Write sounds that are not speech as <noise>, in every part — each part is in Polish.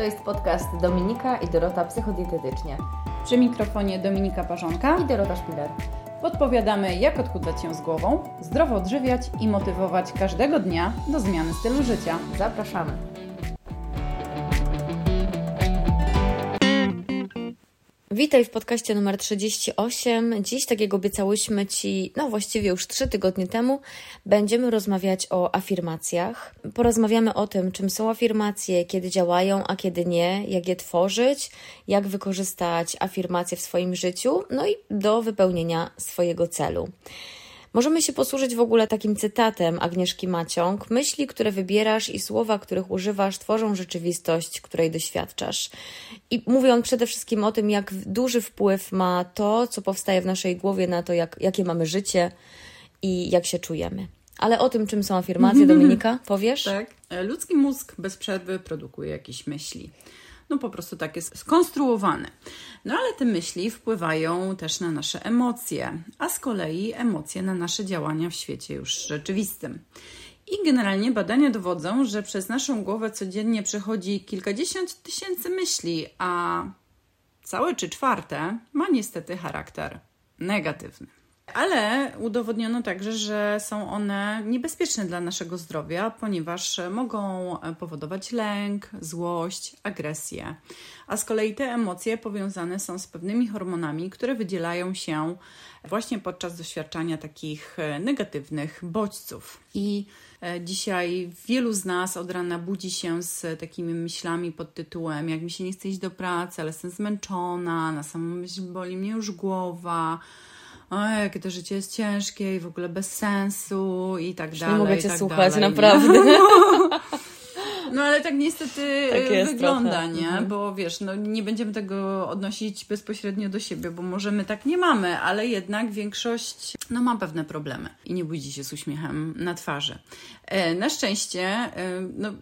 To jest podcast Dominika i Dorota Psychodietetycznie. Przy mikrofonie Dominika Parzonka i Dorota Szpiler. Podpowiadamy, jak odchudzać się z głową, zdrowo odżywiać i motywować każdego dnia do zmiany stylu życia. Zapraszamy. Witaj w podcaście numer 38. Dziś, tak jak obiecałyśmy Ci, no właściwie już trzy tygodnie temu, będziemy rozmawiać o afirmacjach. Porozmawiamy o tym, czym są afirmacje, kiedy działają, a kiedy nie, jak je tworzyć, jak wykorzystać afirmacje w swoim życiu, no i do wypełnienia swojego celu. Możemy się posłużyć w ogóle takim cytatem Agnieszki Maciąg: Myśli, które wybierasz i słowa, których używasz, tworzą rzeczywistość, której doświadczasz. I mówi on przede wszystkim o tym, jak duży wpływ ma to, co powstaje w naszej głowie, na to, jak, jakie mamy życie i jak się czujemy. Ale o tym, czym są afirmacje, <laughs> Dominika, powiesz? Tak. Ludzki mózg bez przerwy produkuje jakieś myśli no po prostu tak jest skonstruowane. No ale te myśli wpływają też na nasze emocje, a z kolei emocje na nasze działania w świecie już rzeczywistym. I generalnie badania dowodzą, że przez naszą głowę codziennie przechodzi kilkadziesiąt tysięcy myśli, a całe czy czwarte ma niestety charakter negatywny. Ale udowodniono także, że są one niebezpieczne dla naszego zdrowia, ponieważ mogą powodować lęk, złość, agresję. A z kolei te emocje powiązane są z pewnymi hormonami, które wydzielają się właśnie podczas doświadczania takich negatywnych bodźców. I e, dzisiaj wielu z nas od rana budzi się z takimi myślami pod tytułem: Jak mi się nie chce iść do pracy, ale jestem zmęczona, na samą myśl boli mnie już głowa o, jakie to życie jest ciężkie i w ogóle bez sensu i tak dalej. Nie mogę Cię tak słuchać, dalej, naprawdę. <laughs> No ale tak niestety tak wygląda, trochę. nie? Mhm. Bo wiesz, no nie będziemy tego odnosić bezpośrednio do siebie, bo może my tak nie mamy, ale jednak większość no ma pewne problemy i nie budzi się z uśmiechem na twarzy. E, na szczęście, e, no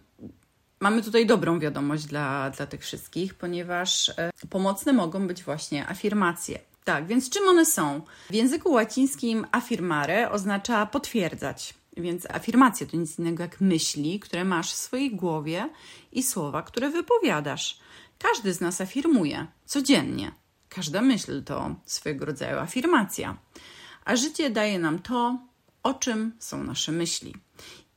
Mamy tutaj dobrą wiadomość dla, dla tych wszystkich, ponieważ e, pomocne mogą być właśnie afirmacje. Tak, więc czym one są? W języku łacińskim affirmare oznacza potwierdzać. Więc afirmacje to nic innego jak myśli, które masz w swojej głowie i słowa, które wypowiadasz. Każdy z nas afirmuje codziennie. Każda myśl to swojego rodzaju afirmacja. A życie daje nam to, o czym są nasze myśli.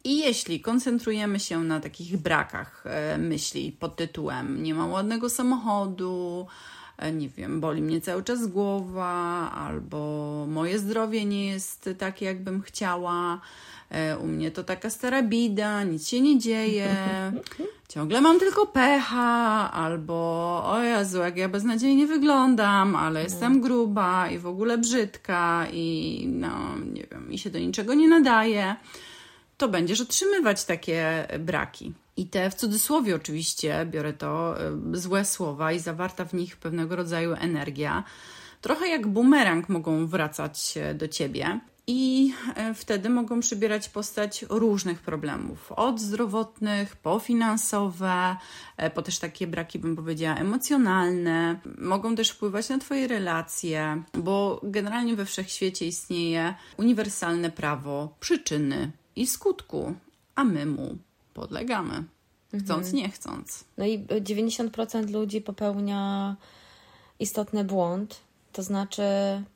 I jeśli koncentrujemy się na takich brakach e, myśli pod tytułem nie mam ładnego samochodu, nie wiem, boli mnie cały czas głowa, albo moje zdrowie nie jest takie, jakbym chciała. E, u mnie to taka stara bida, nic się nie dzieje, <laughs> ciągle mam tylko pecha, albo o Jezu, jak ja beznadziejnie wyglądam, ale jestem gruba i w ogóle brzydka i no, nie wiem, i się do niczego nie nadaje, to będziesz otrzymywać takie braki. I te w cudzysłowie oczywiście, biorę to, y, złe słowa i zawarta w nich pewnego rodzaju energia, trochę jak bumerang mogą wracać do ciebie. I e, wtedy mogą przybierać postać różnych problemów, od zdrowotnych po finansowe, e, po też takie braki, bym powiedziała, emocjonalne. Mogą też wpływać na Twoje relacje, bo generalnie we wszechświecie istnieje uniwersalne prawo przyczyny i skutku, a my mu podlegamy, chcąc, mhm. nie chcąc. No i 90% ludzi popełnia istotny błąd, to znaczy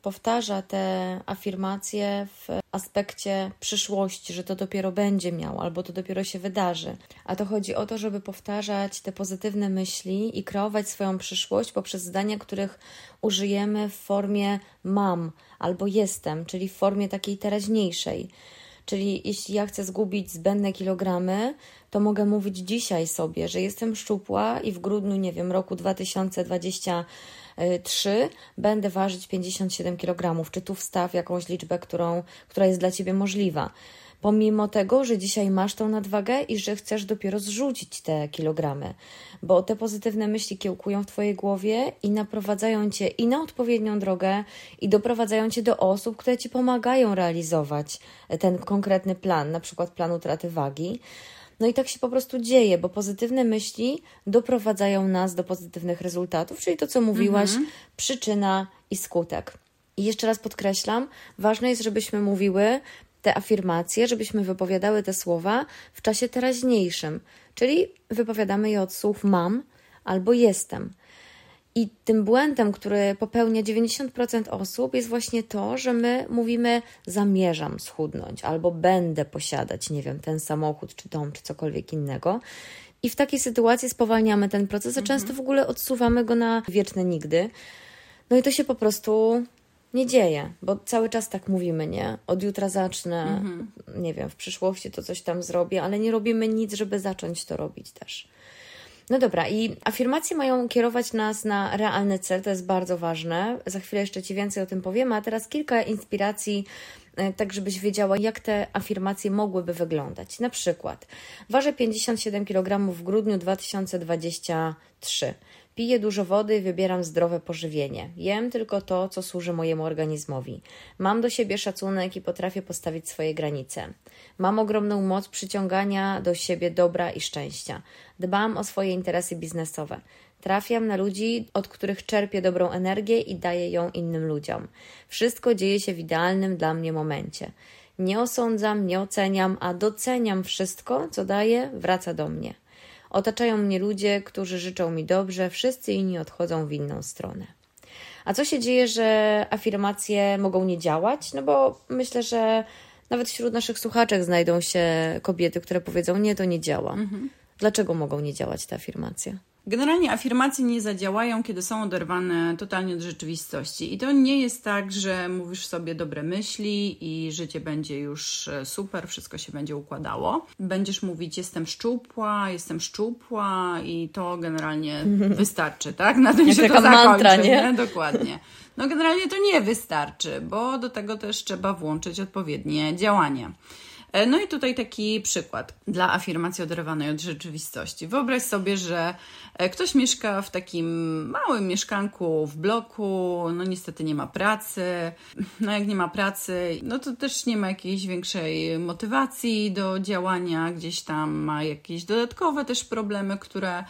powtarza te afirmacje w aspekcie przyszłości, że to dopiero będzie miał, albo to dopiero się wydarzy. A to chodzi o to, żeby powtarzać te pozytywne myśli i kreować swoją przyszłość poprzez zdania, których użyjemy w formie mam albo jestem, czyli w formie takiej teraźniejszej. Czyli jeśli ja chcę zgubić zbędne kilogramy, to mogę mówić dzisiaj sobie, że jestem szczupła i w grudniu, nie wiem, roku 2023 będę ważyć 57 kg. Czy tu wstaw jakąś liczbę, którą, która jest dla ciebie możliwa? Pomimo tego, że dzisiaj masz tą nadwagę i że chcesz dopiero zrzucić te kilogramy, bo te pozytywne myśli kiełkują w Twojej głowie i naprowadzają Cię i na odpowiednią drogę, i doprowadzają Cię do osób, które Ci pomagają realizować ten konkretny plan, na przykład plan utraty wagi. No i tak się po prostu dzieje, bo pozytywne myśli doprowadzają nas do pozytywnych rezultatów, czyli to, co mówiłaś, mhm. przyczyna i skutek. I jeszcze raz podkreślam, ważne jest, żebyśmy mówiły te afirmacje, żebyśmy wypowiadały te słowa w czasie teraźniejszym, czyli wypowiadamy je od słów mam albo jestem. I tym błędem, który popełnia 90% osób, jest właśnie to, że my mówimy: zamierzam schudnąć, albo będę posiadać, nie wiem, ten samochód, czy dom, czy cokolwiek innego. I w takiej sytuacji spowalniamy ten proces, a mhm. często w ogóle odsuwamy go na wieczne nigdy. No i to się po prostu nie dzieje, bo cały czas tak mówimy, nie? Od jutra zacznę, mhm. nie wiem, w przyszłości to coś tam zrobię, ale nie robimy nic, żeby zacząć to robić też. No dobra, i afirmacje mają kierować nas na realny cel, to jest bardzo ważne. Za chwilę jeszcze Ci więcej o tym powiemy, a teraz kilka inspiracji, e, tak żebyś wiedziała, jak te afirmacje mogłyby wyglądać. Na przykład, ważę 57 kg w grudniu 2023. Piję dużo wody wybieram zdrowe pożywienie. Jem tylko to, co służy mojemu organizmowi. Mam do siebie szacunek i potrafię postawić swoje granice. Mam ogromną moc przyciągania do siebie dobra i szczęścia. Dbam o swoje interesy biznesowe. Trafiam na ludzi, od których czerpię dobrą energię i daję ją innym ludziom. Wszystko dzieje się w idealnym dla mnie momencie. Nie osądzam, nie oceniam, a doceniam wszystko, co daje, wraca do mnie. Otaczają mnie ludzie, którzy życzą mi dobrze, wszyscy inni odchodzą w inną stronę. A co się dzieje, że afirmacje mogą nie działać? No bo myślę, że nawet wśród naszych słuchaczek znajdą się kobiety, które powiedzą: Nie, to nie działa. Mhm. Dlaczego mogą nie działać te afirmacje? Generalnie afirmacje nie zadziałają, kiedy są oderwane totalnie od rzeczywistości. I to nie jest tak, że mówisz sobie dobre myśli i życie będzie już e, super, wszystko się będzie układało. Będziesz mówić jestem szczupła, jestem szczupła i to generalnie <laughs> wystarczy, tak? Na tym Jak się to zakończy, mantra, nie? nie? Dokładnie. No generalnie to nie wystarczy, bo do tego też trzeba włączyć odpowiednie działania. E, no i tutaj taki przykład dla afirmacji oderwanej od rzeczywistości. Wyobraź sobie, że e, ktoś mieszka w takim małym mieszkanku w bloku, no niestety nie ma pracy. No jak nie ma pracy, no to też nie ma jakiejś większej motywacji do działania, gdzieś tam ma jakieś dodatkowe też problemy, które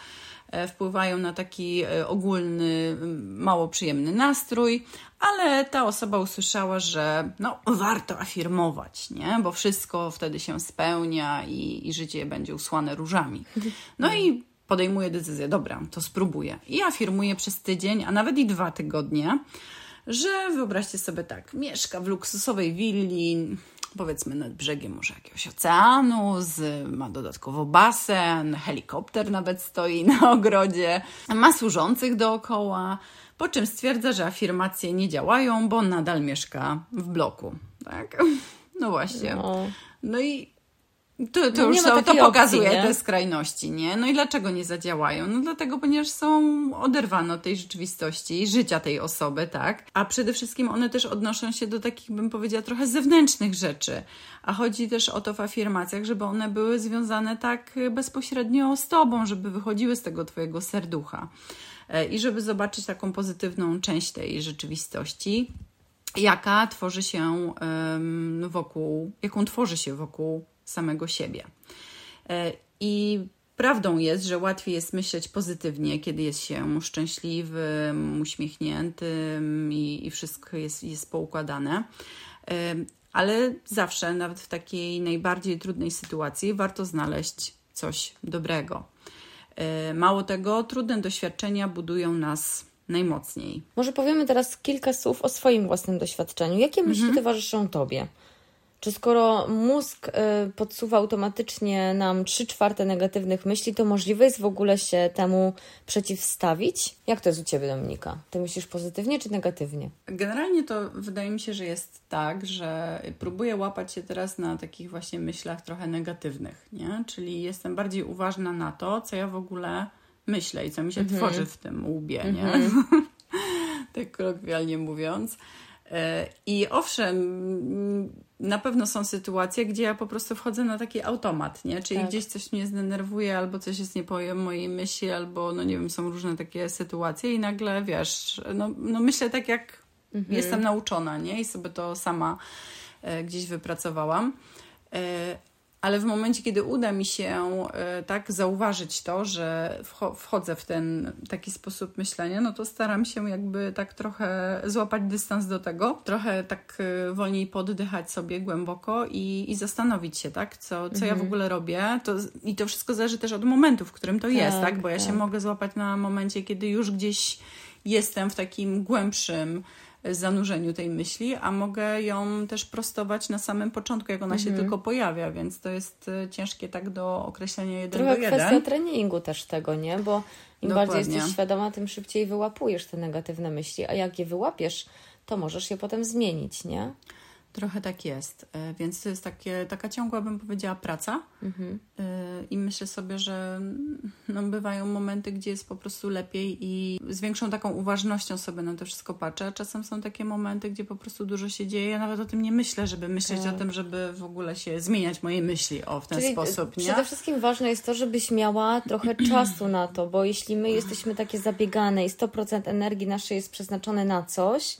wpływają na taki e, ogólny, mało przyjemny nastrój, ale ta osoba usłyszała, że no, warto afirmować, nie? bo wszystko wtedy się spełnia i, i życie będzie usłane różami. No i podejmuje decyzję, dobra, to spróbuję. I afirmuje przez tydzień, a nawet i dwa tygodnie, że wyobraźcie sobie tak, mieszka w luksusowej willi, powiedzmy nad brzegiem może jakiegoś oceanu, z, ma dodatkowo basen, helikopter nawet stoi <laughs> na ogrodzie, ma służących dookoła, po czym stwierdza, że afirmacje nie działają, bo nadal mieszka w bloku. Tak? <laughs> No właśnie. No, no i to, to no już to, to pokazuje opcji, te skrajności, nie? No i dlaczego nie zadziałają? No dlatego, ponieważ są oderwane od tej rzeczywistości i życia tej osoby, tak? A przede wszystkim one też odnoszą się do takich, bym powiedziała, trochę zewnętrznych rzeczy. A chodzi też o to w afirmacjach, żeby one były związane tak bezpośrednio z tobą, żeby wychodziły z tego twojego serducha. E, I żeby zobaczyć taką pozytywną część tej rzeczywistości, jaka tworzy się wokół, jaką tworzy się wokół samego siebie. E, I prawdą jest, że łatwiej jest myśleć pozytywnie, kiedy jest się szczęśliwym, uśmiechniętym i, i wszystko jest, jest poukładane. E, ale zawsze, nawet w takiej najbardziej trudnej sytuacji, warto znaleźć coś dobrego. E, mało tego, trudne doświadczenia budują nas najmocniej. Może powiemy teraz kilka słów o swoim własnym doświadczeniu. Jakie myśli mhm. towarzyszą Tobie? Czy skoro mózg y, podsuwa automatycznie nam 3 czwarte negatywnych myśli, to możliwe jest w ogóle się temu przeciwstawić? Jak to jest u Ciebie, Dominika? Ty myślisz pozytywnie czy negatywnie? Generalnie to wydaje mi się, że jest tak, że próbuję łapać się teraz na takich właśnie myślach trochę negatywnych, nie? Czyli jestem bardziej uważna na to, co ja w ogóle myślę i co mi się mhm. tworzy w tym łbie, nie? Mhm. <laughs> tak kolokwialnie mówiąc. E, I owszem, na pewno są sytuacje, gdzie ja po prostu wchodzę na taki automat, nie? Czyli tak. gdzieś coś mnie zdenerwuje, albo coś jest nie po mojej myśli, albo no nie wiem, są różne takie sytuacje i nagle wiesz, no, no myślę tak jak mhm. jestem nauczona, nie? I sobie to sama e, gdzieś wypracowałam. E, ale w momencie, kiedy uda mi się y, tak zauważyć to, że wchodzę w ten taki sposób myślenia, no to staram się jakby tak trochę złapać dystans do tego, trochę tak y, wolniej poddychać sobie głęboko i, i zastanowić się, tak, co, co mhm. ja w mhm. ogóle robię. To, I to wszystko zależy też od momentu, w którym to tak, jest, tak, bo ja tak. się mogę złapać na momencie, kiedy już gdzieś jestem w takim głębszym zanurzeniu tej myśli, a mogę ją też prostować na samym początku, jak ona mhm. się tylko pojawia, więc to jest e, ciężkie tak do określenia jeden Trochę do jeden. kwestia treningu też tego, nie? Bo im Dokładnie. bardziej jesteś świadoma, tym szybciej wyłapujesz te negatywne myśli, a jak je wyłapiesz, to możesz je potem zmienić, nie? Trochę tak jest, e, więc to jest takie, taka ciągła, bym powiedziała, praca. Mhm. E, I myślę sobie, że no, bywają momenty, gdzie jest po prostu lepiej i z większą taką uważnością sobie na to wszystko patrzę. Czasem są takie momenty, gdzie po prostu dużo się dzieje. Ja nawet o tym nie myślę, żeby myśleć tak. o tym, żeby w ogóle się zmieniać moje myśli o w ten Czyli sposób. Nie? Przede wszystkim ważne jest to, żebyś miała trochę <clears throat> czasu na to, bo jeśli my jesteśmy takie zabiegane i 100% energii naszej jest przeznaczone na coś,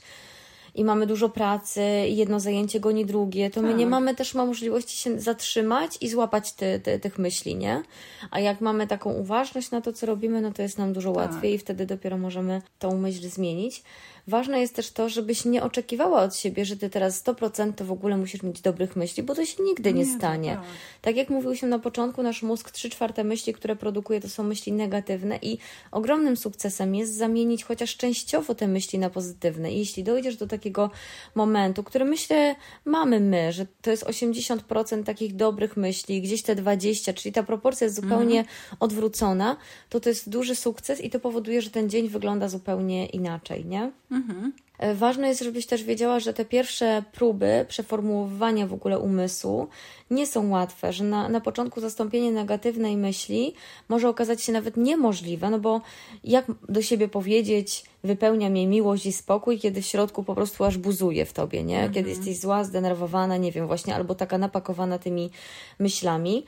i mamy dużo pracy i jedno zajęcie goni drugie, to tak. my nie tak. mamy też możliwości się zatrzymać i złapać te, te, tych myśli, nie? A jak mamy taką uważność na to, co robimy, no to jest nam dużo tak. łatwiej i wtedy dopiero możemy tą myśl zmienić. Ważne jest też to, żebyś nie oczekiwała od siebie, że ty teraz 100% to w ogóle musisz mieć dobrych myśli, bo to się nigdy nie, nie stanie. Tak. tak jak mówiłyśmy na początku, nasz mózg 3 czwarte myśli, które produkuje, to są myśli negatywne i ogromnym sukcesem jest zamienić chociaż częściowo te myśli na pozytywne. I jeśli dojdziesz do takiego momentu, który myślę mamy my, że to jest 80% takich dobrych myśli, gdzieś te 20, czyli ta proporcja jest zupełnie mhm. odwrócona, to to jest duży sukces i to powoduje, że ten dzień wygląda zupełnie inaczej, nie? Mhm. Ważne jest, żebyś też wiedziała, że te pierwsze próby przeformułowania w ogóle umysłu nie są łatwe, że na, na początku zastąpienie negatywnej myśli może okazać się nawet niemożliwe, no bo jak do siebie powiedzieć, wypełnia mnie miłość i spokój, kiedy w środku po prostu aż buzuje w tobie, nie? Kiedy mhm. jesteś zła, zdenerwowana, nie wiem, właśnie, albo taka napakowana tymi myślami.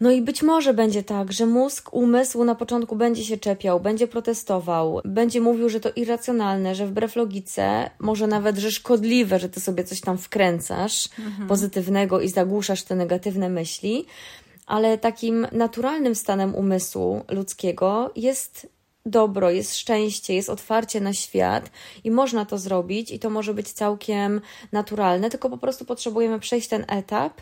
No i być może będzie tak, że mózg, umysł na początku będzie się czepiał, będzie protestował, będzie mówił, że to irracjonalne, że wbrew logice, może nawet, że szkodliwe, że ty sobie coś tam wkręcasz mhm. pozytywnego i zagłuszasz te negatywne myśli, ale takim naturalnym stanem umysłu ludzkiego jest dobro, jest szczęście, jest otwarcie na świat i można to zrobić i to może być całkiem naturalne, tylko po prostu potrzebujemy przejść ten etap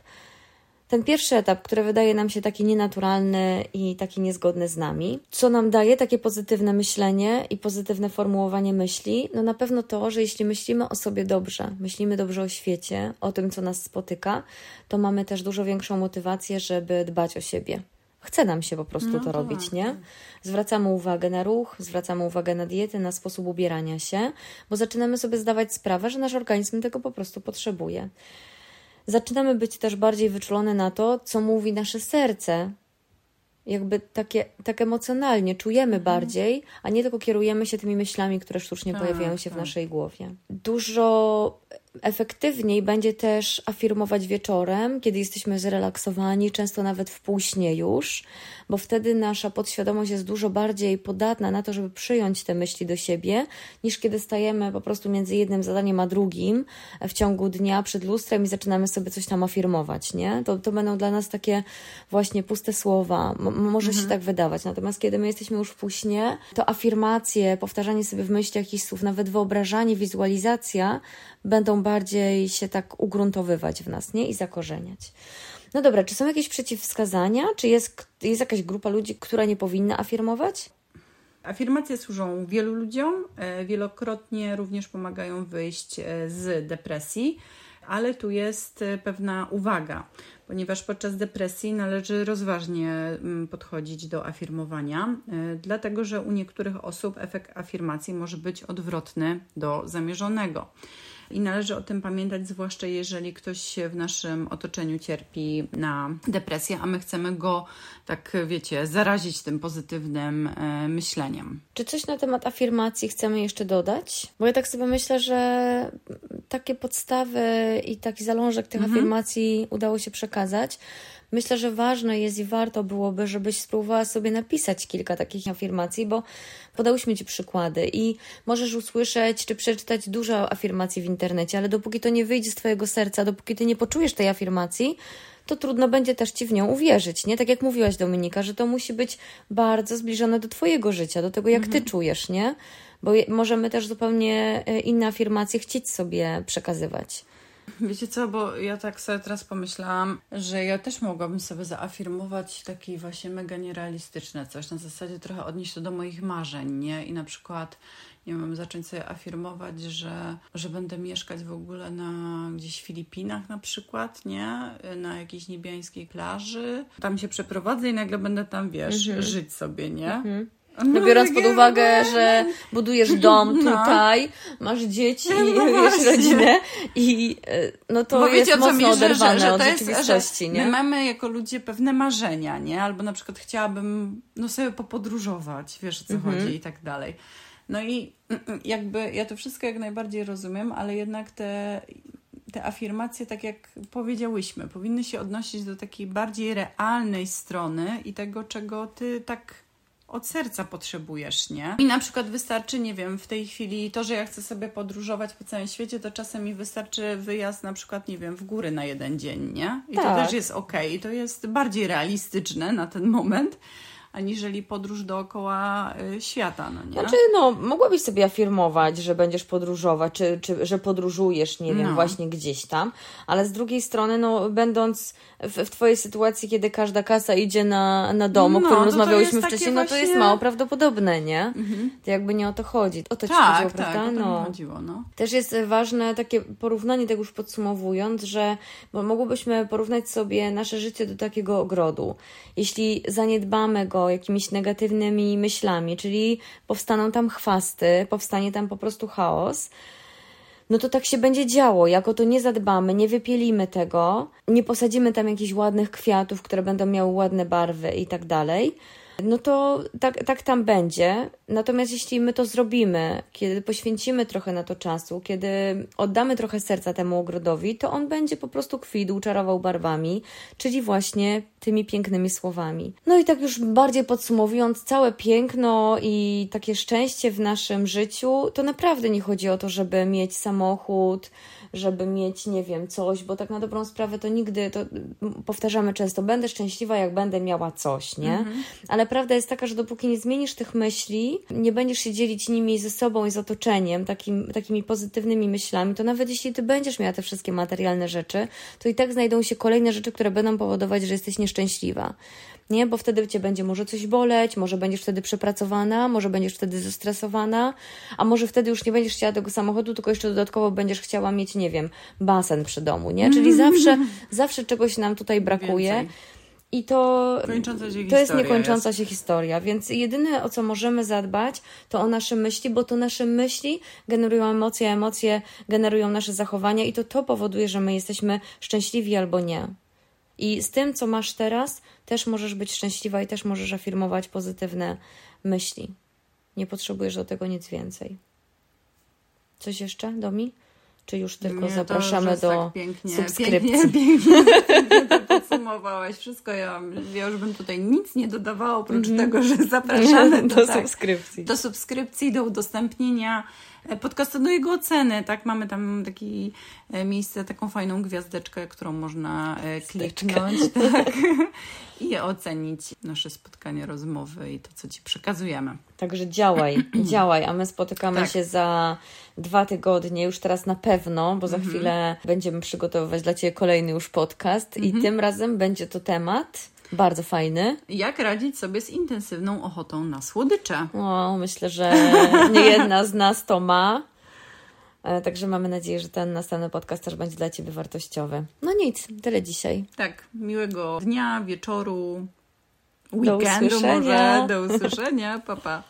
ten pierwszy etap, który wydaje nam się taki nienaturalny i taki niezgodny z nami, co nam daje takie pozytywne myślenie i pozytywne formułowanie myśli, no na pewno to, że jeśli myślimy o sobie dobrze, myślimy dobrze o świecie, o tym, co nas spotyka, to mamy też dużo większą motywację, żeby dbać o siebie. Chce nam się po prostu no to tak. robić, nie? Zwracamy uwagę na ruch, zwracamy uwagę na dietę, na sposób ubierania się, bo zaczynamy sobie zdawać sprawę, że nasz organizm tego po prostu potrzebuje zaczynamy być też bardziej wyczulone na to, co mówi nasze serce. Jakby takie, tak emocjonalnie czujemy mhm. bardziej, a nie tylko kierujemy się tymi myślami, które sztucznie tak, pojawiają się tak. w naszej głowie. Dużo efektywniej będzie też afirmować wieczorem, kiedy jesteśmy zrelaksowani, często nawet w półśnie już, bo wtedy nasza podświadomość jest dużo bardziej podatna na to, żeby przyjąć te myśli do siebie, niż kiedy stajemy po prostu między jednym zadaniem a drugim w ciągu dnia przed lustrem i zaczynamy sobie coś tam afirmować, nie? To, to będą dla nas takie właśnie puste słowa. M może mhm. się tak wydawać. Natomiast kiedy my jesteśmy już w półśnie, to afirmacje, powtarzanie sobie w myśli jakichś słów, nawet wyobrażanie, wizualizacja będą bardziej się tak ugruntowywać w nas, nie? I zakorzeniać. No dobra, czy są jakieś przeciwwskazania? Czy jest, jest jakaś grupa ludzi, która nie powinna afirmować? Afirmacje służą wielu ludziom, e, wielokrotnie również pomagają wyjść e, z depresji, ale tu jest e, pewna uwaga, ponieważ podczas depresji należy rozważnie mm, podchodzić do afirmowania, dlatego że u niektórych osób efekt afirmacji może być odwrotny do zamierzonego i należy o tym pamiętać, zwłaszcza jeżeli ktoś w naszym otoczeniu cierpi na depresję, a my chcemy go, tak wiecie, zarazić tym pozytywnym e, myśleniem. Czy coś na temat afirmacji chcemy jeszcze dodać? Bo ja tak sobie myślę, że takie podstawy i taki zalążek tych mhm. afirmacji udało się przekazać. Myślę, że ważne jest i warto byłoby, żebyś spróbowała sobie napisać kilka takich afirmacji, bo podałyśmy Ci przykłady i możesz usłyszeć czy przeczytać dużo afirmacji w internecie, ale dopóki to nie wyjdzie z Twojego serca, dopóki Ty nie poczujesz tej afirmacji, to trudno będzie też ci w nią uwierzyć, nie? Tak jak mówiłaś Dominika, że to musi być bardzo zbliżone do twojego życia, do tego jak ty czujesz, nie? Bo je, możemy też zupełnie e, inne afirmacje chcieć sobie przekazywać. Wiecie co, bo ja tak sobie teraz pomyślałam, że ja też mogłabym sobie zaafirmować takie właśnie mega nierealistyczne coś, na zasadzie trochę odnieść to do moich marzeń, nie? I na przykład, nie wiem, zacząć sobie afirmować, że, że będę mieszkać w ogóle na gdzieś Filipinach na przykład, nie? Na jakiejś niebiańskiej plaży. Tam się przeprowadzę i nagle będę tam, wiesz, żyć sobie, nie? No, biorąc pod uwagę, że budujesz dom No. tutaj, masz dzieci, No wiesz, właśnie. rodzinę i e, no to Bo jest wiecie, o co mocno mi, że, oderwane że, że od to jest, rzeczywistości, że nie? My mamy jako ludzie pewne marzenia, nie? Albo na przykład chciałabym no sobie popodróżować, wiesz o co Mhm. chodzi i tak dalej. No i jakby ja to wszystko jak najbardziej rozumiem, ale jednak te, te afirmacje, tak jak powiedziałyśmy, powinny się odnosić do takiej bardziej realnej strony i tego, czego ty tak od serca potrzebujesz, nie? I na przykład wystarczy, nie wiem, w tej chwili to, że ja chcę sobie podróżować po całym świecie, to czasem mi wystarczy wyjazd na przykład, nie wiem, w góry na jeden dzień, nie? I to Tak. też jest okej. I to jest bardziej realistyczne na ten moment, aniżeli podróż dookoła y, świata, no nie? Znaczy, no, mogłabyś sobie afirmować, że będziesz podróżować, czy, czy że podróżujesz, nie wiem, No. właśnie gdzieś tam, ale z drugiej strony, no, będąc w, w Twojej sytuacji, kiedy każda kasa idzie na, na dom, o No, którym to to rozmawiałyśmy wcześniej, no to jest właśnie- Mhm. mało prawdopodobne, nie? To jakby nie o to chodzi. O to Ci tak, chodziło, tak, prawda? o to no. chodziło, no. Też jest ważne takie porównanie, tak już podsumowując, że mogłybyśmy porównać sobie nasze życie do takiego ogrodu. Jeśli zaniedbamy go jakimiś negatywnymi myślami, czyli powstaną tam chwasty, powstanie tam po prostu chaos, no to tak się będzie działo. Jak o to nie zadbamy, nie wypielimy tego, nie posadzimy tam jakichś ładnych kwiatów, które będą miały ładne barwy i tak dalej, no to tak, tak tam będzie. Natomiast jeśli my to zrobimy, kiedy poświęcimy trochę na to czasu, kiedy oddamy trochę serca temu ogrodowi, to on będzie po prostu kwitł, czarował barwami, czyli właśnie tymi pięknymi słowami. No i tak już bardziej podsumowując, całe piękno i takie szczęście w naszym życiu, to naprawdę nie chodzi o to, żeby mieć samochód, żeby mieć, nie wiem, coś, bo tak na dobrą sprawę to nigdy, to powtarzamy często, będę szczęśliwa, jak będę miała coś, nie? Ale prawda jest taka, że dopóki nie zmienisz tych myśli, nie będziesz się dzielić nimi ze sobą i z otoczeniem, takim, takimi pozytywnymi myślami, to nawet jeśli ty będziesz miała te wszystkie materialne rzeczy, to i tak znajdą się kolejne rzeczy, które będą powodować, że jesteś nieszczęśliwa. Nie, bo wtedy cię będzie może coś boleć, może będziesz wtedy przepracowana, może będziesz wtedy zestresowana, a może wtedy już nie będziesz chciała tego samochodu, tylko jeszcze dodatkowo będziesz chciała mieć, nie wiem, basen przy domu, nie? Czyli zawsze, <laughs> zawsze czegoś nam tutaj brakuje. Więcej. I to, to jest niekończąca się historia, więc jedyne o co możemy zadbać, to o nasze myśli, bo to nasze myśli generują emocje, a emocje generują nasze zachowania i to to powoduje, że my jesteśmy szczęśliwi albo nie. I z tym, co masz teraz, też możesz być szczęśliwa i też możesz afirmować pozytywne myśli. Nie potrzebujesz do tego nic więcej. Coś jeszcze, Domi? Czy już tylko Nie, zapraszamy już do tak pięknie, subskrypcji? Pięknie, pięknie, pięknie podsumowałaś wszystko. Ja, ja już bym tutaj nic nie dodawała, oprócz tego, że zapraszamy <laughs> do do, tak, subskrypcji. do subskrypcji, do udostępnienia e, podcastu, do jego oceny. Tak, mamy tam takie miejsce, taką fajną gwiazdeczkę, którą można e, kliknąć <laughs> tak, i ocenić nasze spotkanie, rozmowy i to, co Ci przekazujemy. Także działaj, <clears throat> działaj, a my spotykamy Tak. się za dwa tygodnie, już teraz na pewno, bo za Mhm. chwilę będziemy przygotowywać dla Ciebie kolejny już podcast Mhm. i tym razem będzie to temat bardzo fajny. Jak radzić sobie z intensywną ochotą na słodycze? O, myślę, że nie jedna z nas to ma. E, Także mamy nadzieję, że ten następny podcast też będzie dla Ciebie wartościowy. No nic, tyle dzisiaj. Tak, miłego dnia, wieczoru, Do weekendu usłyszenia. może. Do usłyszenia. Pa, pa.